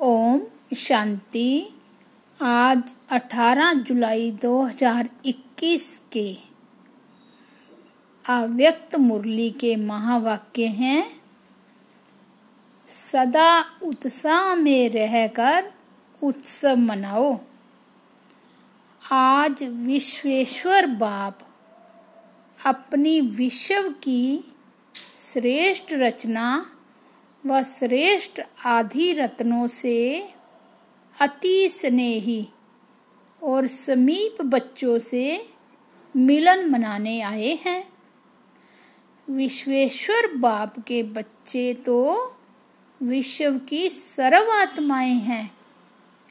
ओम शांति। आज 18 जुलाई 2021 के अव्यक्त मुरली के महावाक्य हैं। सदा उत्साह में रहकर उत्सव मनाओ। आज विश्वेश्वर बाप अपनी विश्व की श्रेष्ठ रचना व श्रेष्ठ आधि रत्नों से अति स्नेही और समीप बच्चों से मिलन मनाने आए हैं। विश्वेश्वर बाप के बच्चे तो विश्व की सर्व आत्माएँ हैं,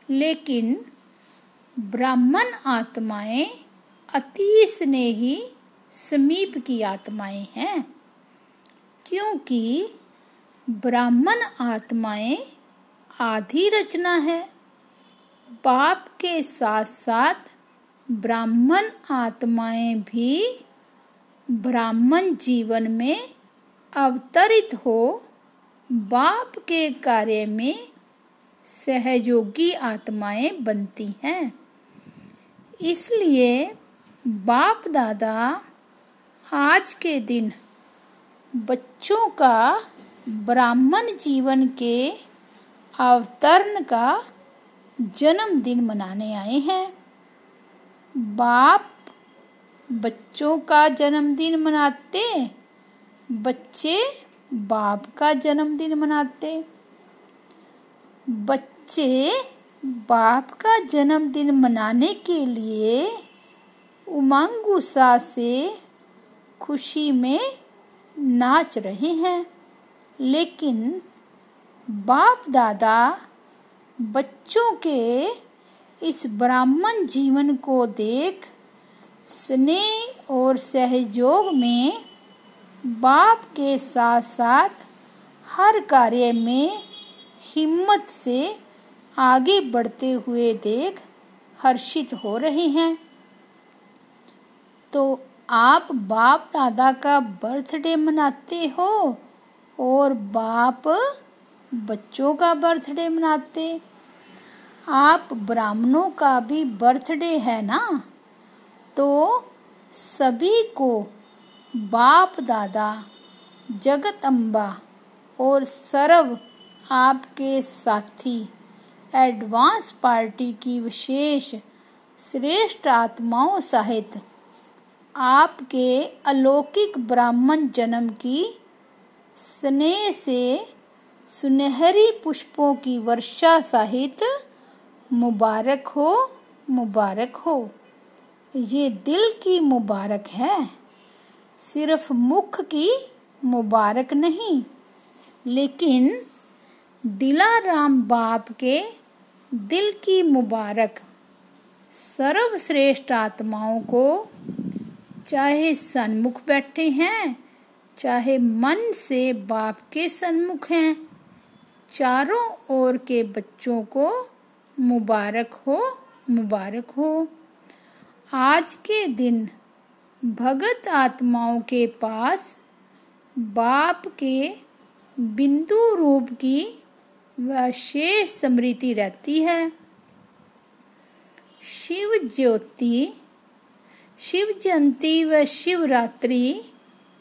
लेकिन ब्राह्मण आत्माएँ अति स्नेही समीप की आत्माएँ हैं, क्योंकि ब्राह्मण आत्माएँ आधी रचना है। बाप के साथ साथ ब्राह्मण आत्माएँ भी ब्राह्मण जीवन में अवतरित हो, बाप के कार्य में सहयोगी आत्माएँ बनती हैं। इसलिए बाप दादा आज के दिन बच्चों का ब्राह्मण जीवन के अवतरण का जन्मदिन मनाने आए हैं। बाप बच्चों का जन्मदिन मनाते, बच्चे बाप का जन्मदिन मनाते। बच्चे बाप का जन्मदिन मनाने के लिए उमंग उत्साह से खुशी में नाच रहे हैं। लेकिन बाप दादा बच्चों के इस ब्राह्मण जीवन को देख, स्नेह और सहयोग में बाप के साथ साथ हर कार्य में हिम्मत से आगे बढ़ते हुए देख हर्षित हो रहे हैं। तो आप बाप दादा का बर्थडे मनाते हो? और बाप बच्चों का बर्थडे मनाते। आप ब्राह्मणों का भी बर्थडे है ना? तो सभी को बाप दादा, जगत अम्बा और सर्व आपके साथी, एडवांस पार्टी की विशेष श्रेष्ठ आत्माओं सहित आपके अलौकिक ब्राह्मण जन्म की स्नेह से सुनहरी पुष्पों की वर्षा सहित मुबारक हो मुबारक हो। ये दिल की मुबारक है, सिर्फ़ मुख की मुबारक नहीं, लेकिन दिलाराम बाप के दिल की मुबारक सर्वश्रेष्ठ आत्माओं को चाहे सन्मुख बैठे हैं चाहे मन से बाप के सन्मुख हैं। चारों ओर के बच्चों को मुबारक हो मुबारक हो। आज के दिन भगत आत्माओं के पास बाप के बिंदु रूप की विशेष स्मृति रहती है। शिव ज्योति, शिव जयंती व शिवरात्रि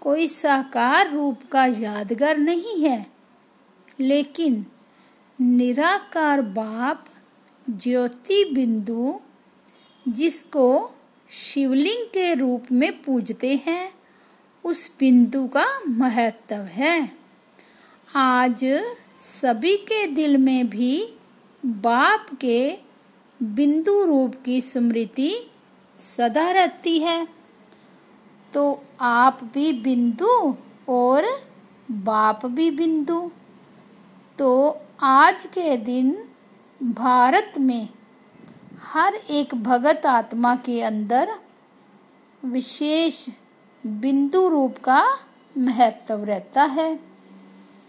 कोई साकार रूप का यादगार नहीं है। लेकिन निराकार बाप ज्योति बिंदु, जिसको शिवलिंग के रूप में पूजते हैं, उस बिंदु का महत्व है। आज सभी के दिल में भी बाप के बिंदु रूप की स्मृति सदा रहती है। तो आप भी बिंदु और बाप भी बिंदु। तो आज के दिन भारत में हर एक भगत आत्मा के अंदर विशेष बिंदु रूप का महत्व रहता है।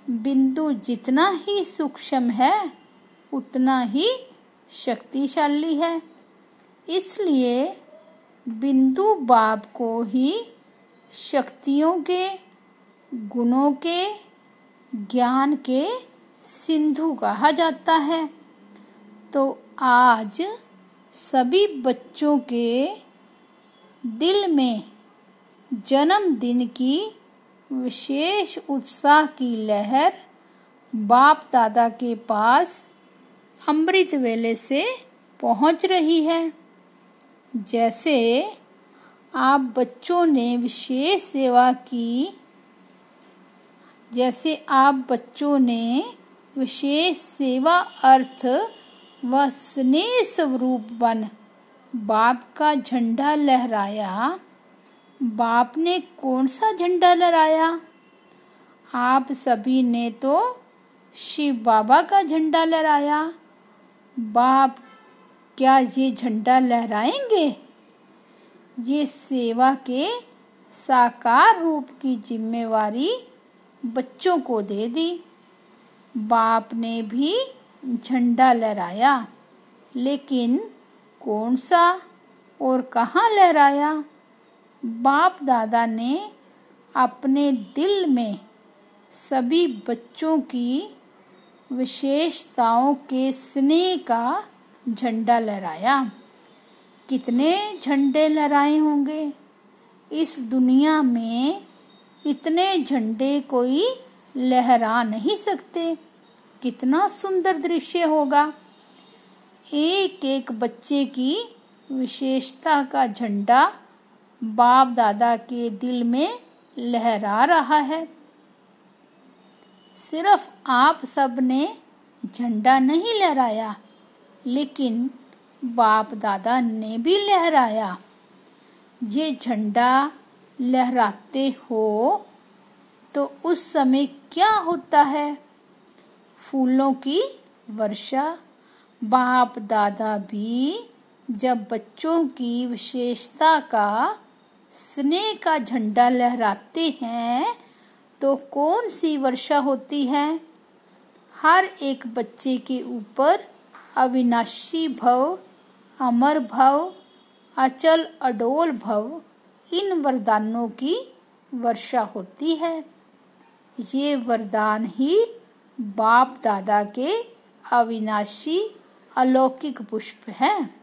बिंदु जितना ही सूक्ष्म है, उतना ही शक्तिशाली है। इसलिए बिंदु बाप को ही शक्तियों के, गुणों के, ज्ञान के सिंधु कहा जाता है। तो आज सभी बच्चों के दिल में जन्मदिन की विशेष उत्साह की लहर बाप दादा के पास अमृत वेले से पहुँच रही है। जैसे आप बच्चों ने विशेष सेवा की, जैसे आप बच्चों ने विशेष सेवा अर्थ व स्नेह स्वरूप बन बाप का झंडा लहराया। बाप ने कौन सा झंडा लहराया? आप सभी ने तो शिव बाबा का झंडा लहराया। बाप, क्या ये झंडा लहराएँगे? ये सेवा के साकार रूप की जिम्मेवारी बच्चों को दे दी। बाप ने भी झंडा लहराया, लेकिन कौन सा और कहाँ लहराया? बाप दादा ने अपने दिल में सभी बच्चों की विशेषताओं के स्नेह का झंडा लहराया। कितने झंडे लहराए होंगे? इस दुनिया में इतने झंडे कोई लहरा नहीं सकते। कितना सुंदर दृश्य होगा। एक एक बच्चे की विशेषता का झंडा बाप दादा के दिल में लहरा रहा है। सिर्फ़ आप सबने झंडा नहीं लहराया, लेकिन बाप दादा ने भी लहराया। ये झंडा लहराते हो तो उस समय क्या होता है? फूलों की वर्षा। बाप दादा भी जब बच्चों की विशेषता का, स्नेह का झंडा लहराते हैं तो कौन सी वर्षा होती है? हर एक बच्चे के ऊपर अविनाशी भव अमर भव, अचल अडोल भव, इन वरदानों की वर्षा होती है। ये वरदान ही बाप दादा के अविनाशी अलौकिक पुष्प हैं।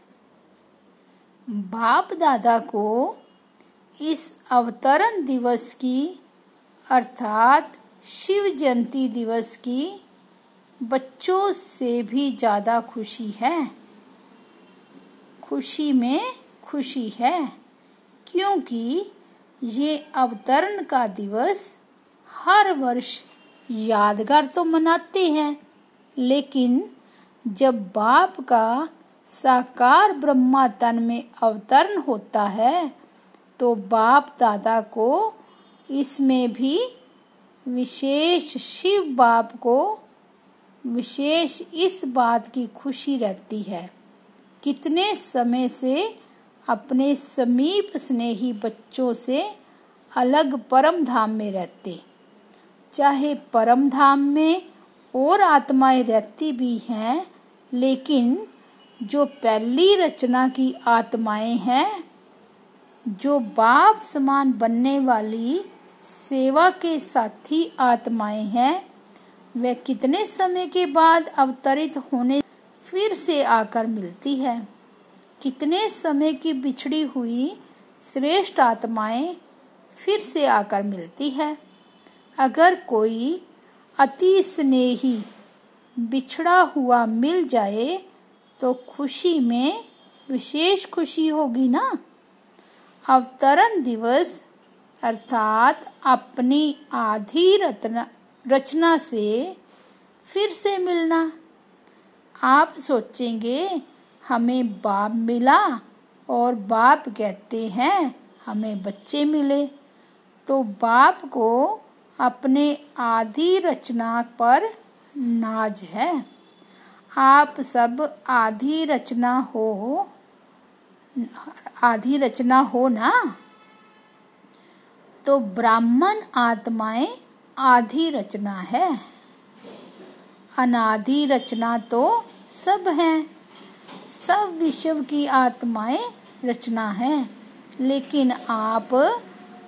बाप दादा को इस अवतरण दिवस की, अर्थात शिव जयंती दिवस की बच्चों से भी ज़्यादा खुशी है। खुशी में खुशी है, क्योंकि ये अवतरण का दिवस हर वर्ष यादगार तो मनाते हैं। लेकिन जब बाप का साकार ब्रह्मा तन में अवतरण होता है तो बाप दादा को इसमें भी विशेष शिव बाप को विशेष इस बात की खुशी रहती है। कितने समय से अपने समीप स्नेही बच्चों से अलग परम धाम में रहते? चाहे परम धाम में और आत्माएँ रहती भी हैं, लेकिन जो पहली रचना की आत्माएँ हैं, जो बाप समान बनने वाली सेवा के साथी आत्माएँ हैं, वह कितने समय के बाद अवतरित होने फिर से आकर मिलती है। कितने समय की बिछड़ी हुई श्रेष्ठ आत्माएँ फिर से आकर मिलती है। अगर कोई अति स्नेही बिछड़ा हुआ मिल जाए तो खुशी में विशेष खुशी होगी ना? अवतरण दिवस अर्थात अपनी आधी रचना रचना से फिर से मिलना। आप सोचेंगे, हमें बाप मिला और बाप कहते हैं, हमें बच्चे मिले। तो बाप को अपने आधी रचना पर नाज है। आप सब आधी रचना हो आधी रचना हो ना? तो ब्राह्मण आत्माएँ आधी रचना है। अनादि रचना तो सब है। सब विश्व की आत्माएँ रचना है, लेकिन आप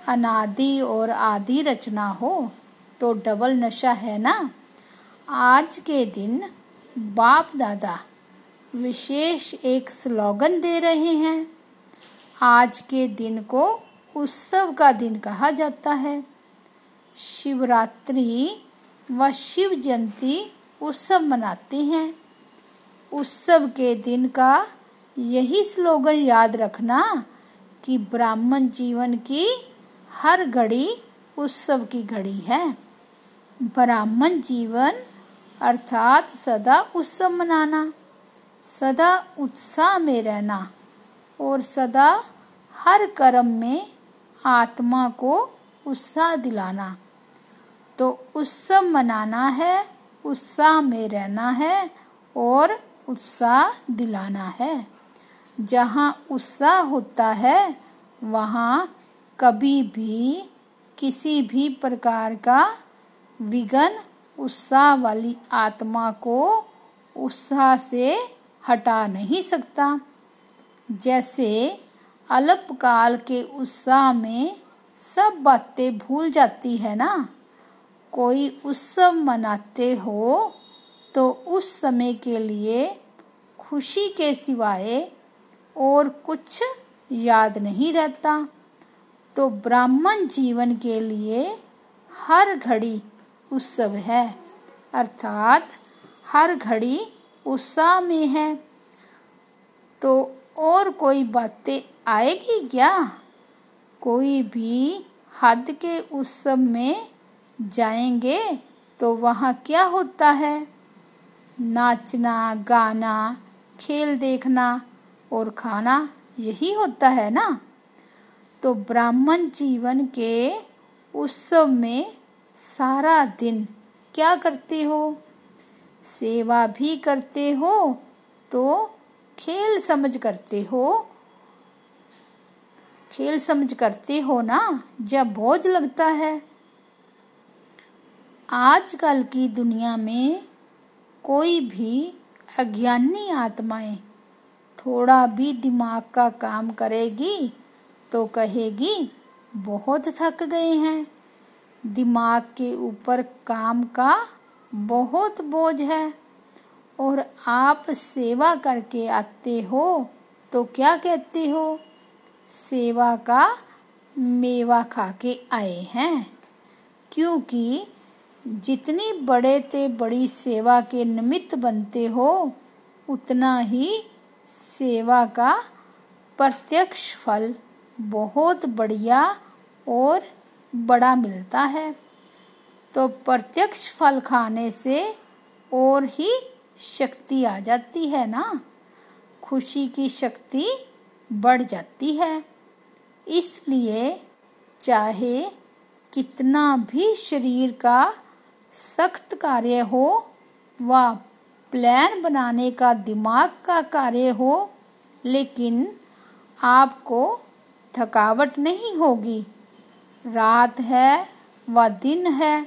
अनादि और आदि रचना हो तो डबल नशा है ना? आज के दिन बाप दादा विशेष एक स्लोगन दे रहे हैं। आज के दिन को उत्सव का दिन कहा जाता है। शिवरात्रि व शिव जयंती उत्सव मनाते हैं। उत्सव के दिन का यही स्लोगन याद रखना कि ब्राह्मण जीवन की हर घड़ी उत्सव की घड़ी है। ब्राह्मण जीवन अर्थात सदा उत्सव मनाना, सदा उत्साह में रहना और सदा हर कर्म में आत्मा को उत्साह दिलाना। तो उत्सव मनाना है उत्साह में रहना है और उत्साह दिलाना है। जहाँ उत्साह होता है, वहाँ कभी भी किसी भी प्रकार का विघन उत्साह वाली आत्मा को उत्साह से हटा नहीं सकता। जैसे अल्पकाल के उत्साह में सब बातें भूल जाती है ना? कोई उत्सव मनाते हो तो उस समय के लिए खुशी के सिवाय और कुछ याद नहीं रहता। तो ब्राह्मण जीवन के लिए हर घड़ी उत्सव है, अर्थात हर घड़ी उत्साह में है। तो और कोई बातें आएगी क्या? कोई भी हद के उत्सव में जाएँगे तो वहाँ क्या होता है? नाचना, गाना, खेल देखना और खाना यही होता है ना? तो ब्राह्मण जीवन के उत्सव में सारा दिन क्या करते हो? सेवा भी करते हो तो खेल समझ करते हो? खेल समझ करते हो ना? जब बोझ लगता है आजकल की दुनिया में कोई भी अज्ञानी आत्माएँ थोड़ा भी दिमाग का काम करेगी तो कहेगी, बहुत थक गए हैं। दिमाग के ऊपर काम का बहुत बोझ है। और आप सेवा करके आते हो तो क्या कहते हो? सेवा का मेवा खा के आए हैं। क्योंकि जितनी बड़े ते बड़ी सेवा के निमित्त बनते हो, उतना ही सेवा का प्रत्यक्ष फल बहुत बढ़िया और बड़ा मिलता है। तो प्रत्यक्ष फल खाने से और ही शक्ति आ जाती है ना? खुशी की शक्ति बढ़ जाती है। इसलिए चाहे कितना भी शरीर का सख्त कार्य हो, व प्लान बनाने का दिमाग का कार्य हो, लेकिन आपको थकावट नहीं होगी। रात है व दिन है,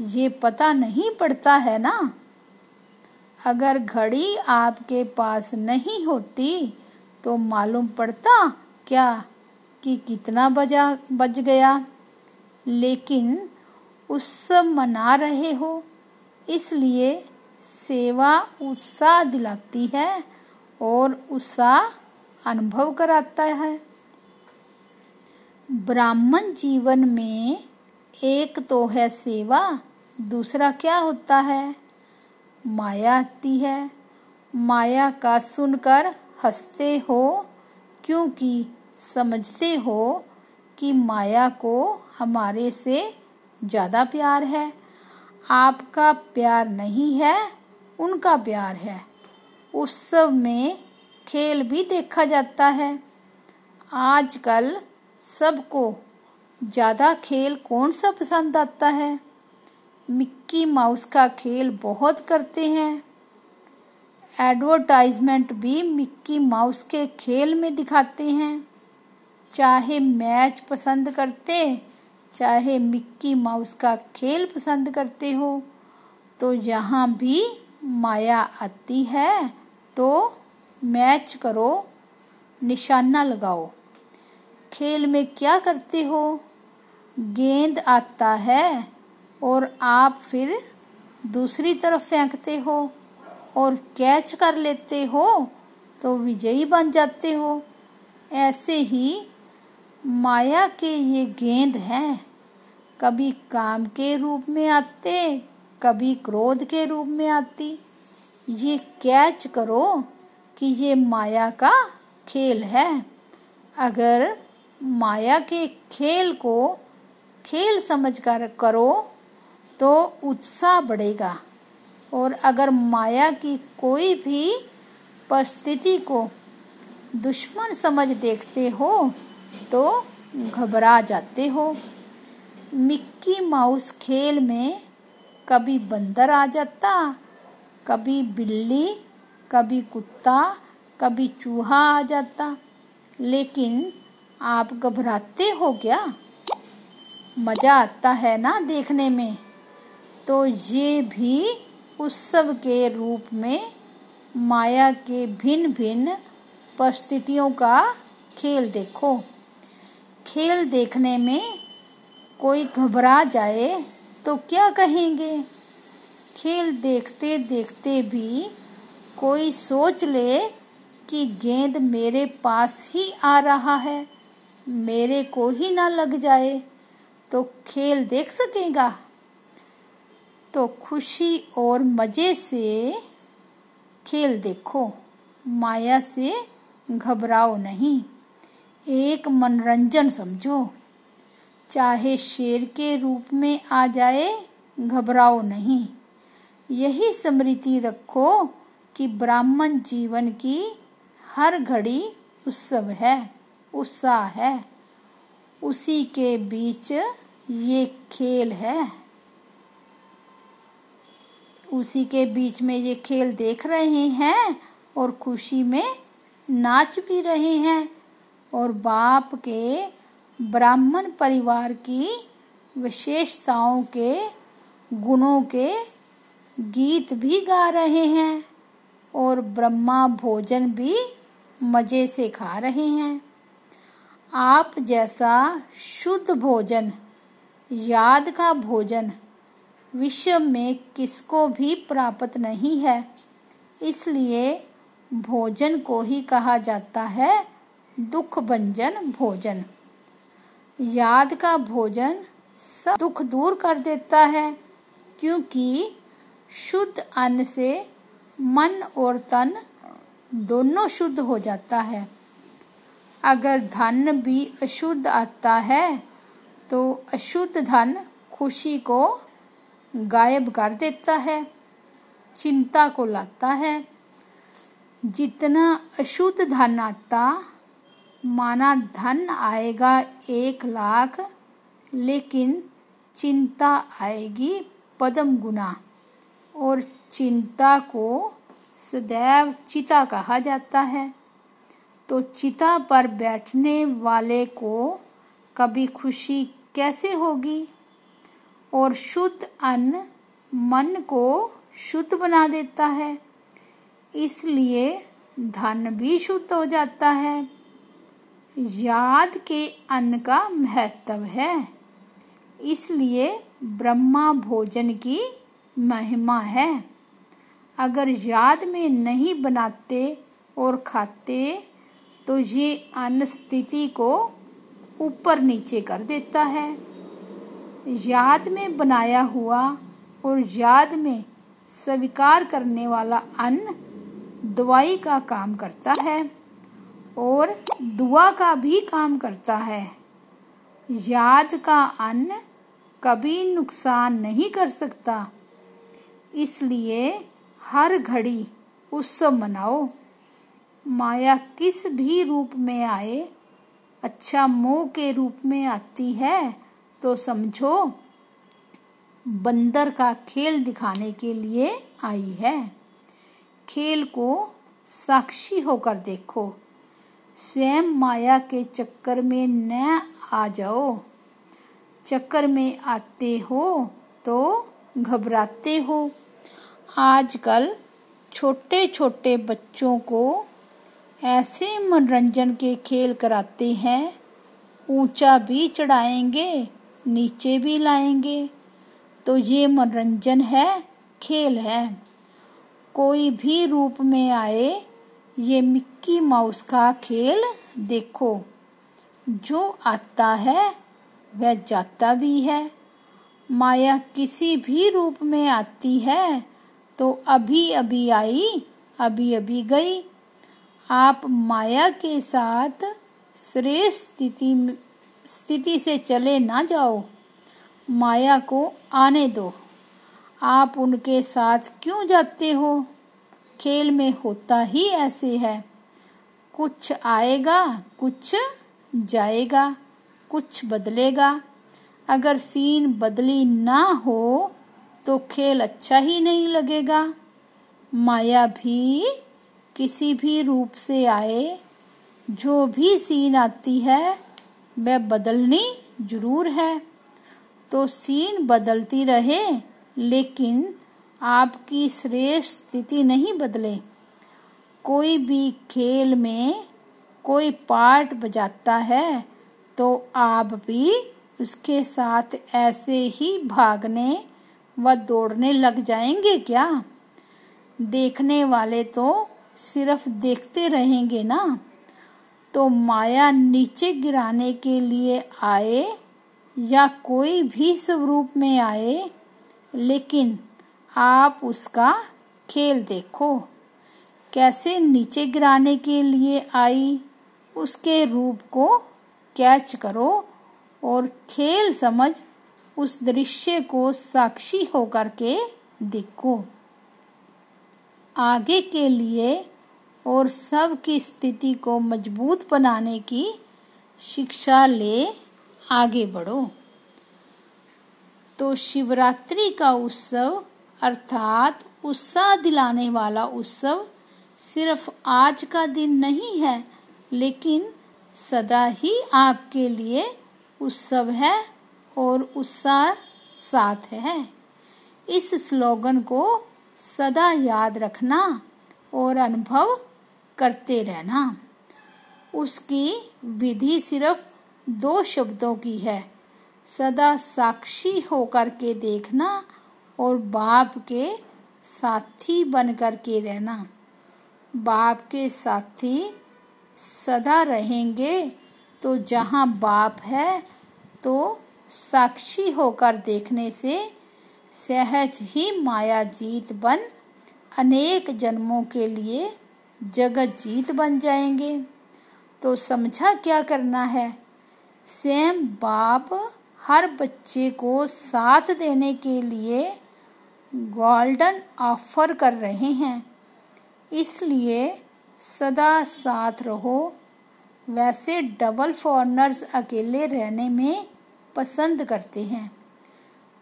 ये पता नहीं पड़ता है ना? अगर घड़ी आपके पास नहीं होती तो मालूम पड़ता क्या कि कितना बजा, बज गया? लेकिन उत्सव मना रहे हो। इसलिए सेवा उत्साह दिलाती है और उत्साह अनुभव कराता है। ब्राह्मण जीवन में एक तो है सेवा, दूसरा क्या होता है? माया आती है। माया का सुनकर हँसते हो, क्योंकि समझते हो कि माया को हमारे से ज़्यादा प्यार है, आपका प्यार नहीं है, उनका प्यार है। उत्सव में खेल भी देखा जाता है। आजकल सबको ज़्यादा खेल कौन सा पसंद आता है? मिक्की माउस का खेल बहुत करते हैं। एडवर्टाइजमेंट भी मिक्की माउस के खेल में दिखाते हैं। चाहे मैच पसंद करते चाहे मिक्की माउस का खेल पसंद करते हो तो यहाँ भी माया आती है तो मैच करो, निशाना लगाओ। खेल में क्या करते हो? गेंद आता है और आप फिर दूसरी तरफ़ फेंकते हो और कैच कर लेते हो तो विजयी बन जाते हो। ऐसे ही माया के ये गेंद हैं। कभी काम के रूप में आते, कभी क्रोध के रूप में आती। ये कैच करो कि ये माया का खेल है। अगर माया के खेल को खेल समझ कर करो तो उत्साह बढ़ेगा। और अगर माया की कोई भी परिस्थिति को दुश्मन समझ देखते हो तो घबरा जाते हो। मिक्की माउस खेल में कभी बंदर आ जाता, कभी बिल्ली, कभी कुत्ता, कभी चूहा आ जाता। लेकिन आप घबराते हो क्या? मज़ा आता है ना देखने में? तो ये भी उत्सव के रूप में माया के भिन्न भिन्न परिस्थितियों का खेल देखो। खेल देखने में कोई घबरा जाए तो क्या कहेंगे? खेल देखते देखते भी कोई सोच ले कि गेंद मेरे पास ही आ रहा है, मेरे को ही ना लग जाए तो खेल देख सकेगा? तो खुशी और मज़े से खेल देखो, माया से घबराओ नहीं, एक मनोरंजन समझो। चाहे शेर के रूप में आ जाए, घबराओ नहीं। यही स्मृति रखो कि ब्राह्मण जीवन की हर घड़ी उत्सव है, उत्साह है। उसी के बीच ये खेल है। उसी के बीच में ये खेल देख रहे हैं और खुशी में नाच भी रहे हैं और बाप के ब्राह्मण परिवार की विशेषताओं के, गुणों के गीत भी गा रहे हैं और ब्रह्मा भोजन भी मज़े से खा रहे हैं। आप जैसा शुद्ध भोजन, याद का भोजन विश्व में किसको भी प्राप्त नहीं है, इसलिए भोजन को ही कहा जाता है दुख भंजन भोजन। याद का भोजन सब दुख दूर कर देता है, क्योंकि शुद्ध अन्न से मन और तन दोनों शुद्ध हो जाता है। अगर धन भी अशुद्ध आता है तो अशुद्ध धन खुशी को गायब कर देता है, चिंता को लाता है। जितना अशुद्ध धन आता माना धन आएगा एक लाख, लेकिन चिंता आएगी पदम गुना। और चिंता को सदैव चिता कहा जाता है। तो चिता पर बैठने वाले को कभी खुशी कैसे होगी? और शुद्ध अन्न मन को शुद्ध बना देता है। इसलिए धन भी शुद्ध हो जाता है। याद के अन्न का महत्व है। इसलिए ब्रह्मा भोजन की महिमा है। अगर याद में नहीं बनाते और खाते तो ये अन्न स्थिति को ऊपर नीचे कर देता है। याद में बनाया हुआ और याद में स्वीकार करने वाला अन्न दवाई का काम करता है। और दुआ का भी काम करता है। याद का अन्न कभी नुकसान नहीं कर सकता। इसलिए हर घड़ी उत्सव मनाओ। माया किस भी रूप में आए अच्छा मोह के रूप में आती है तो समझो, बंदर का खेल दिखाने के लिए आई है। खेल को साक्षी होकर देखो। स्वयं माया के चक्कर में न आ जाओ। चक्कर में आते हो तो घबराते हो। आजकल छोटे छोटे बच्चों को ऐसे मनोरंजन के खेल कराते हैं। ऊँचा भी चढ़ाएँगे, नीचे भी लाएँगे। तो ये मनोरंजन है, खेल है। कोई भी रूप में आए ये मिक्की माउस का खेल देखो। जो आता है, वह जाता भी है। माया किसी भी रूप में आती है तो अभी अभी आई, अभी अभी गई। आप माया के साथ श्रेष्ठ स्थिति स्थिति से चले ना जाओ। माया को आने दो। आप उनके साथ क्यों जाते हो? खेल में होता ही ऐसे है। कुछ आएगा, कुछ जाएगा, कुछ बदलेगा। अगर सीन बदली ना हो तो खेल अच्छा ही नहीं लगेगा। माया भी किसी भी रूप से आए, जो भी सीन आती है, वह बदलनी ज़रूर है। तो सीन बदलती रहे, लेकिन आपकी श्रेष्ठ स्थिति नहीं बदले। कोई भी खेल में कोई पार्ट बजाता है तो आप भी उसके साथ ऐसे ही भागने व दौड़ने लग जाएँगे क्या? देखने वाले तो सिर्फ़ देखते रहेंगे ना। तो माया नीचे गिराने के लिए आए या कोई भी स्वरूप में आए, लेकिन आप उसका खेल देखो। कैसे नीचे गिराने के लिए आई, उसके रूप को कैच करो और खेल समझ उस दृश्य को साक्षी होकर के देखो। आगे के लिए और सब की स्थिति को मज़बूत बनाने की शिक्षा ले आगे बढ़ो। तो शिवरात्रि का उत्सव अर्थात उत्साह दिलाने वाला उत्सव सिर्फ़ आज का दिन नहीं है, लेकिन सदा ही आपके लिए उत्सव है और उत्साह साथ है। इस स्लोगन को सदा याद रखना और अनुभव करते रहना। उसकी विधि सिर्फ़ दो शब्दों की है, सदा साक्षी होकर के देखना और बाप के साथी बन कर के रहना। बाप के साथी सदा रहेंगे तो जहाँ बाप है तो साक्षी होकर देखने से सहज ही माया जीत बन अनेक जन्मों के लिए जगत जीत बन जाएँगे। तो समझा क्या करना है? स्वयं बाप हर बच्चे को साथ देने के लिए गोल्डन ऑफ़र कर रहे हैं। इसलिए सदा साथ रहो। वैसे डबल फॉरनर्स अकेले रहने में पसंद करते हैं।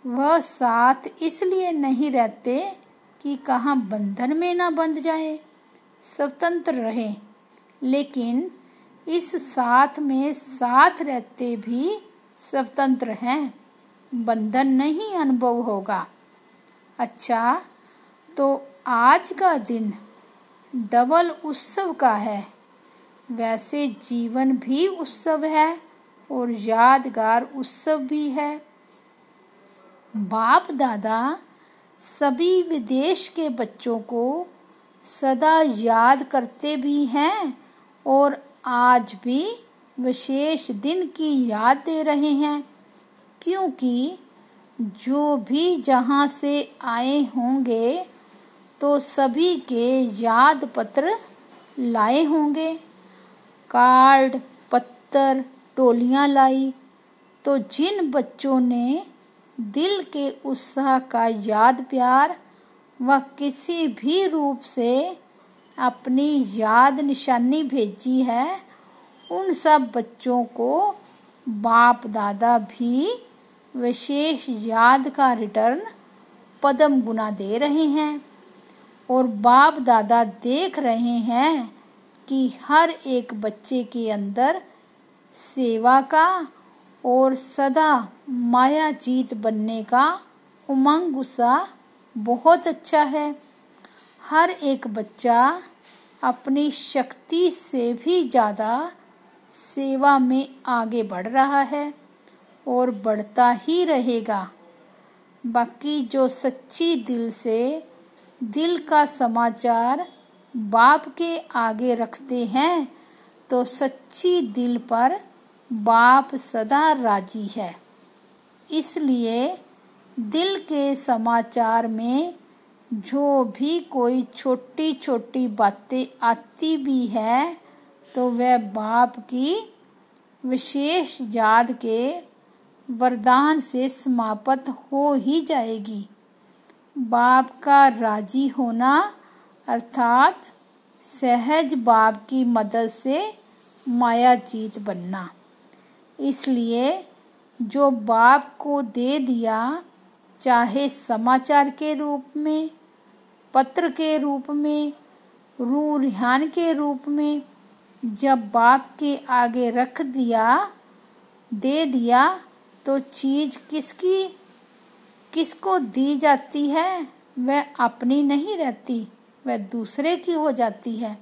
वह साथ इसलिए नहीं रहते कि कहाँ बंधन में ना बंध जाए। स्वतंत्र रहे। लेकिन इस साथ में साथ रहते भी स्वतंत्र हैं। बंधन नहीं अनुभव होगा। अच्छा तो आज का दिन डबल उत्सव का है। वैसे जीवन भी उत्सव है और यादगार उत्सव भी है। बाप दादा, सभी विदेश के बच्चों को सदा याद करते भी हैं और आज भी विशेष दिन की याद दे रहे हैं, क्योंकि जो भी जहाँ से आए होंगे तो सभी के याद पत्र लाए होंगे। कार्ड, पत्थर, टोलियाँ लाई। तो जिन बच्चों ने दिल के उत्साह का याद प्यार व किसी भी रूप से अपनी याद निशानी भेजी है, उन सब बच्चों को बाप दादा भी विशेष याद का रिटर्न पदम गुना दे रहे हैं और बाप दादा देख रहे हैं कि हर एक बच्चे के अंदर सेवा का और सदा माया जीत बनने का उमंग उत्साह बहुत अच्छा है। हर एक बच्चा अपनी शक्ति से भी ज़्यादा सेवा में आगे बढ़ रहा है। और बढ़ता ही रहेगा। बाकी जो सच्ची दिल से दिल का समाचार बाप के आगे रखते हैं तो सच्ची दिल पर बाप सदा राज़ी है। इसलिए दिल के समाचार में जो भी कोई छोटी छोटी बातें आती भी है तो वह बाप की विशेष याद के वरदान से समाप्त हो ही जाएगी। बाप का राज़ी होना, अर्थात सहज बाप की मदद से माया जीत बनना। इसलिए जो बाप को दे दिया, चाहे समाचार के रूप में, पत्र के रूप में रू रिहान के रूप में, जब बाप के आगे रख दिया, दे दिया तो चीज़ किसकी, किसको दी जाती है, वह अपनी नहीं रहती, वह दूसरे की हो जाती है।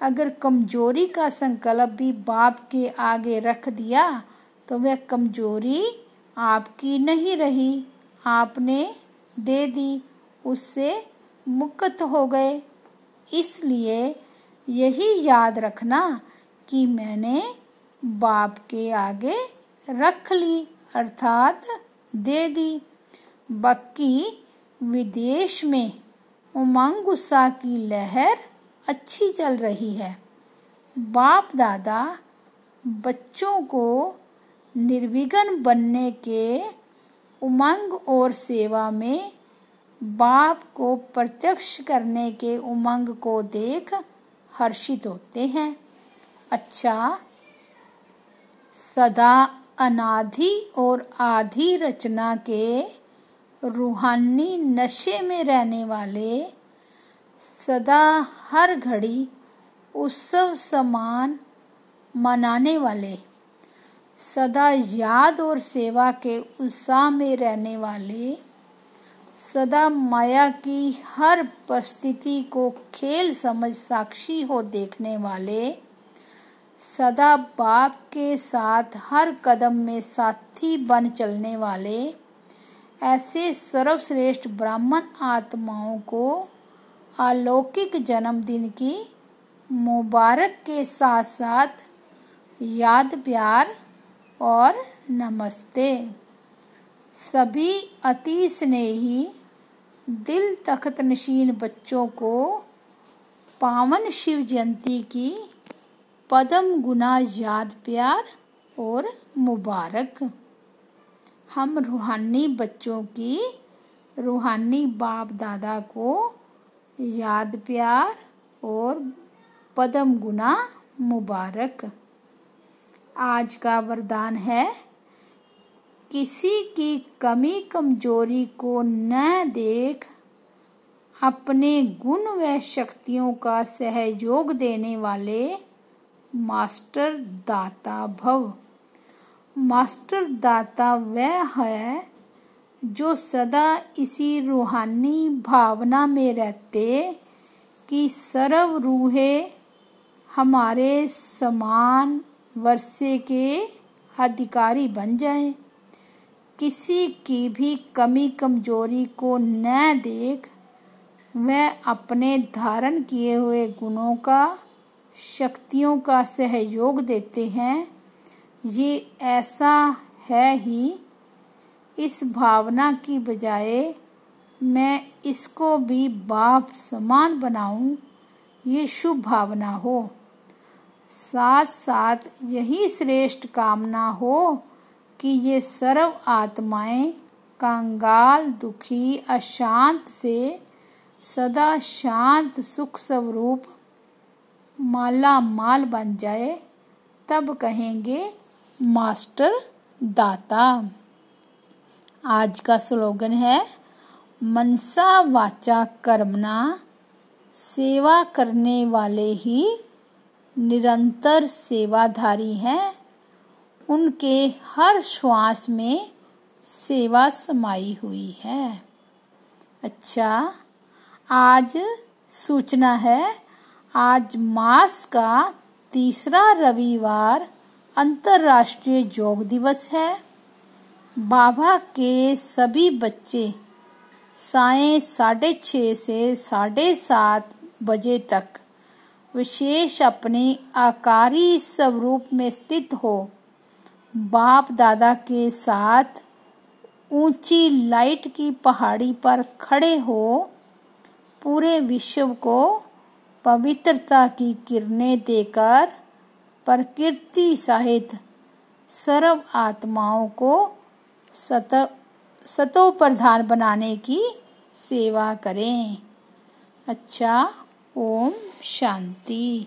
अगर कमज़ोरी का संकल्प भी बाप के आगे रख दिया तो वह कमज़ोरी आपकी नहीं रही, आपने दे दी, उससे मुक्त हो गए। इसलिए यही याद रखना कि मैंने बाप के आगे रख ली। अर्थात दे दी। बाकी विदेश में उमंग उत्साह की लहर अच्छी चल रही है। बाप दादा बच्चों को निर्विघ्न बनने के उमंग और सेवा में बाप को प्रत्यक्ष करने के उमंग को देख हर्षित होते हैं। अच्छा सदा अनाधि और आधी रचना के रूहानी नशे में रहने वाले सदा हर घड़ी उत्सव समान मनाने वाले, सदा याद और सेवा के उत्साह में रहने वाले, सदा माया की हर परिस्थिति को खेल समझ साक्षी हो देखने वाले सदा बाप के साथ हर कदम में साथी बन चलने वाले, ऐसे सर्वश्रेष्ठ ब्राह्मण आत्माओं को अलौकिक जन्मदिन की मुबारक के साथ साथ याद, प्यार और नमस्ते। सभी अति स्नेही, दिल तख्त नशीन बच्चों को पावन शिव जयंती की पदम गुना याद प्यार और मुबारक। हम रूहानी बच्चों की रूहानी बाप दादा को याद प्यार और पदम गुना मुबारक। आज का वरदान है, किसी की कमी कमज़ोरी को न देख, अपने गुण व शक्तियों का सहयोग देने वाले मास्टर दाता भव मास्टर दाता वह है जो सदा इसी रूहानी भावना में रहते कि सर्व रूहे हमारे समान वर्षे के अधिकारी बन जाएँ, किसी की भी कमी कमज़ोरी को न देख वह अपने धारण किए हुए गुणों का शक्तियों का सहयोग देते हैं। ये ऐसा है ही। इस भावना की बजाय मैं इसको भी बाप समान बनाऊँ, ये शुभ भावना हो। साथ साथ यही श्रेष्ठ कामना हो कि ये सर्व आत्माएँ कंगाल, दुखी, अशांत से सदा शांत, सुख स्वरूप माला माल बन जाए, तब कहेंगे, मास्टर दाता। आज का स्लोगन है, मनसा वाचा कर्मना, सेवा करने वाले ही निरंतर सेवाधारी हैं। उनके हर श्वास में सेवा समाई हुई है। अच्छा आज सूचना है आज मास का तीसरा रविवार अंतर्राष्ट्रीय योग दिवस है। बाबा के सभी बच्चे साय साढ़े छः से साढ़े सात बजे तक विशेष अपने आकारी स्वरूप में स्थित हो। बाप दादा के साथ ऊँची लाइट की पहाड़ी पर खड़े हो। पूरे विश्व को पवित्रता की किरणें देकर प्रकृति सहित सर्व आत्माओं को सत सतो प्रधान बनाने की सेवा करें। अच्छा ओम शांति।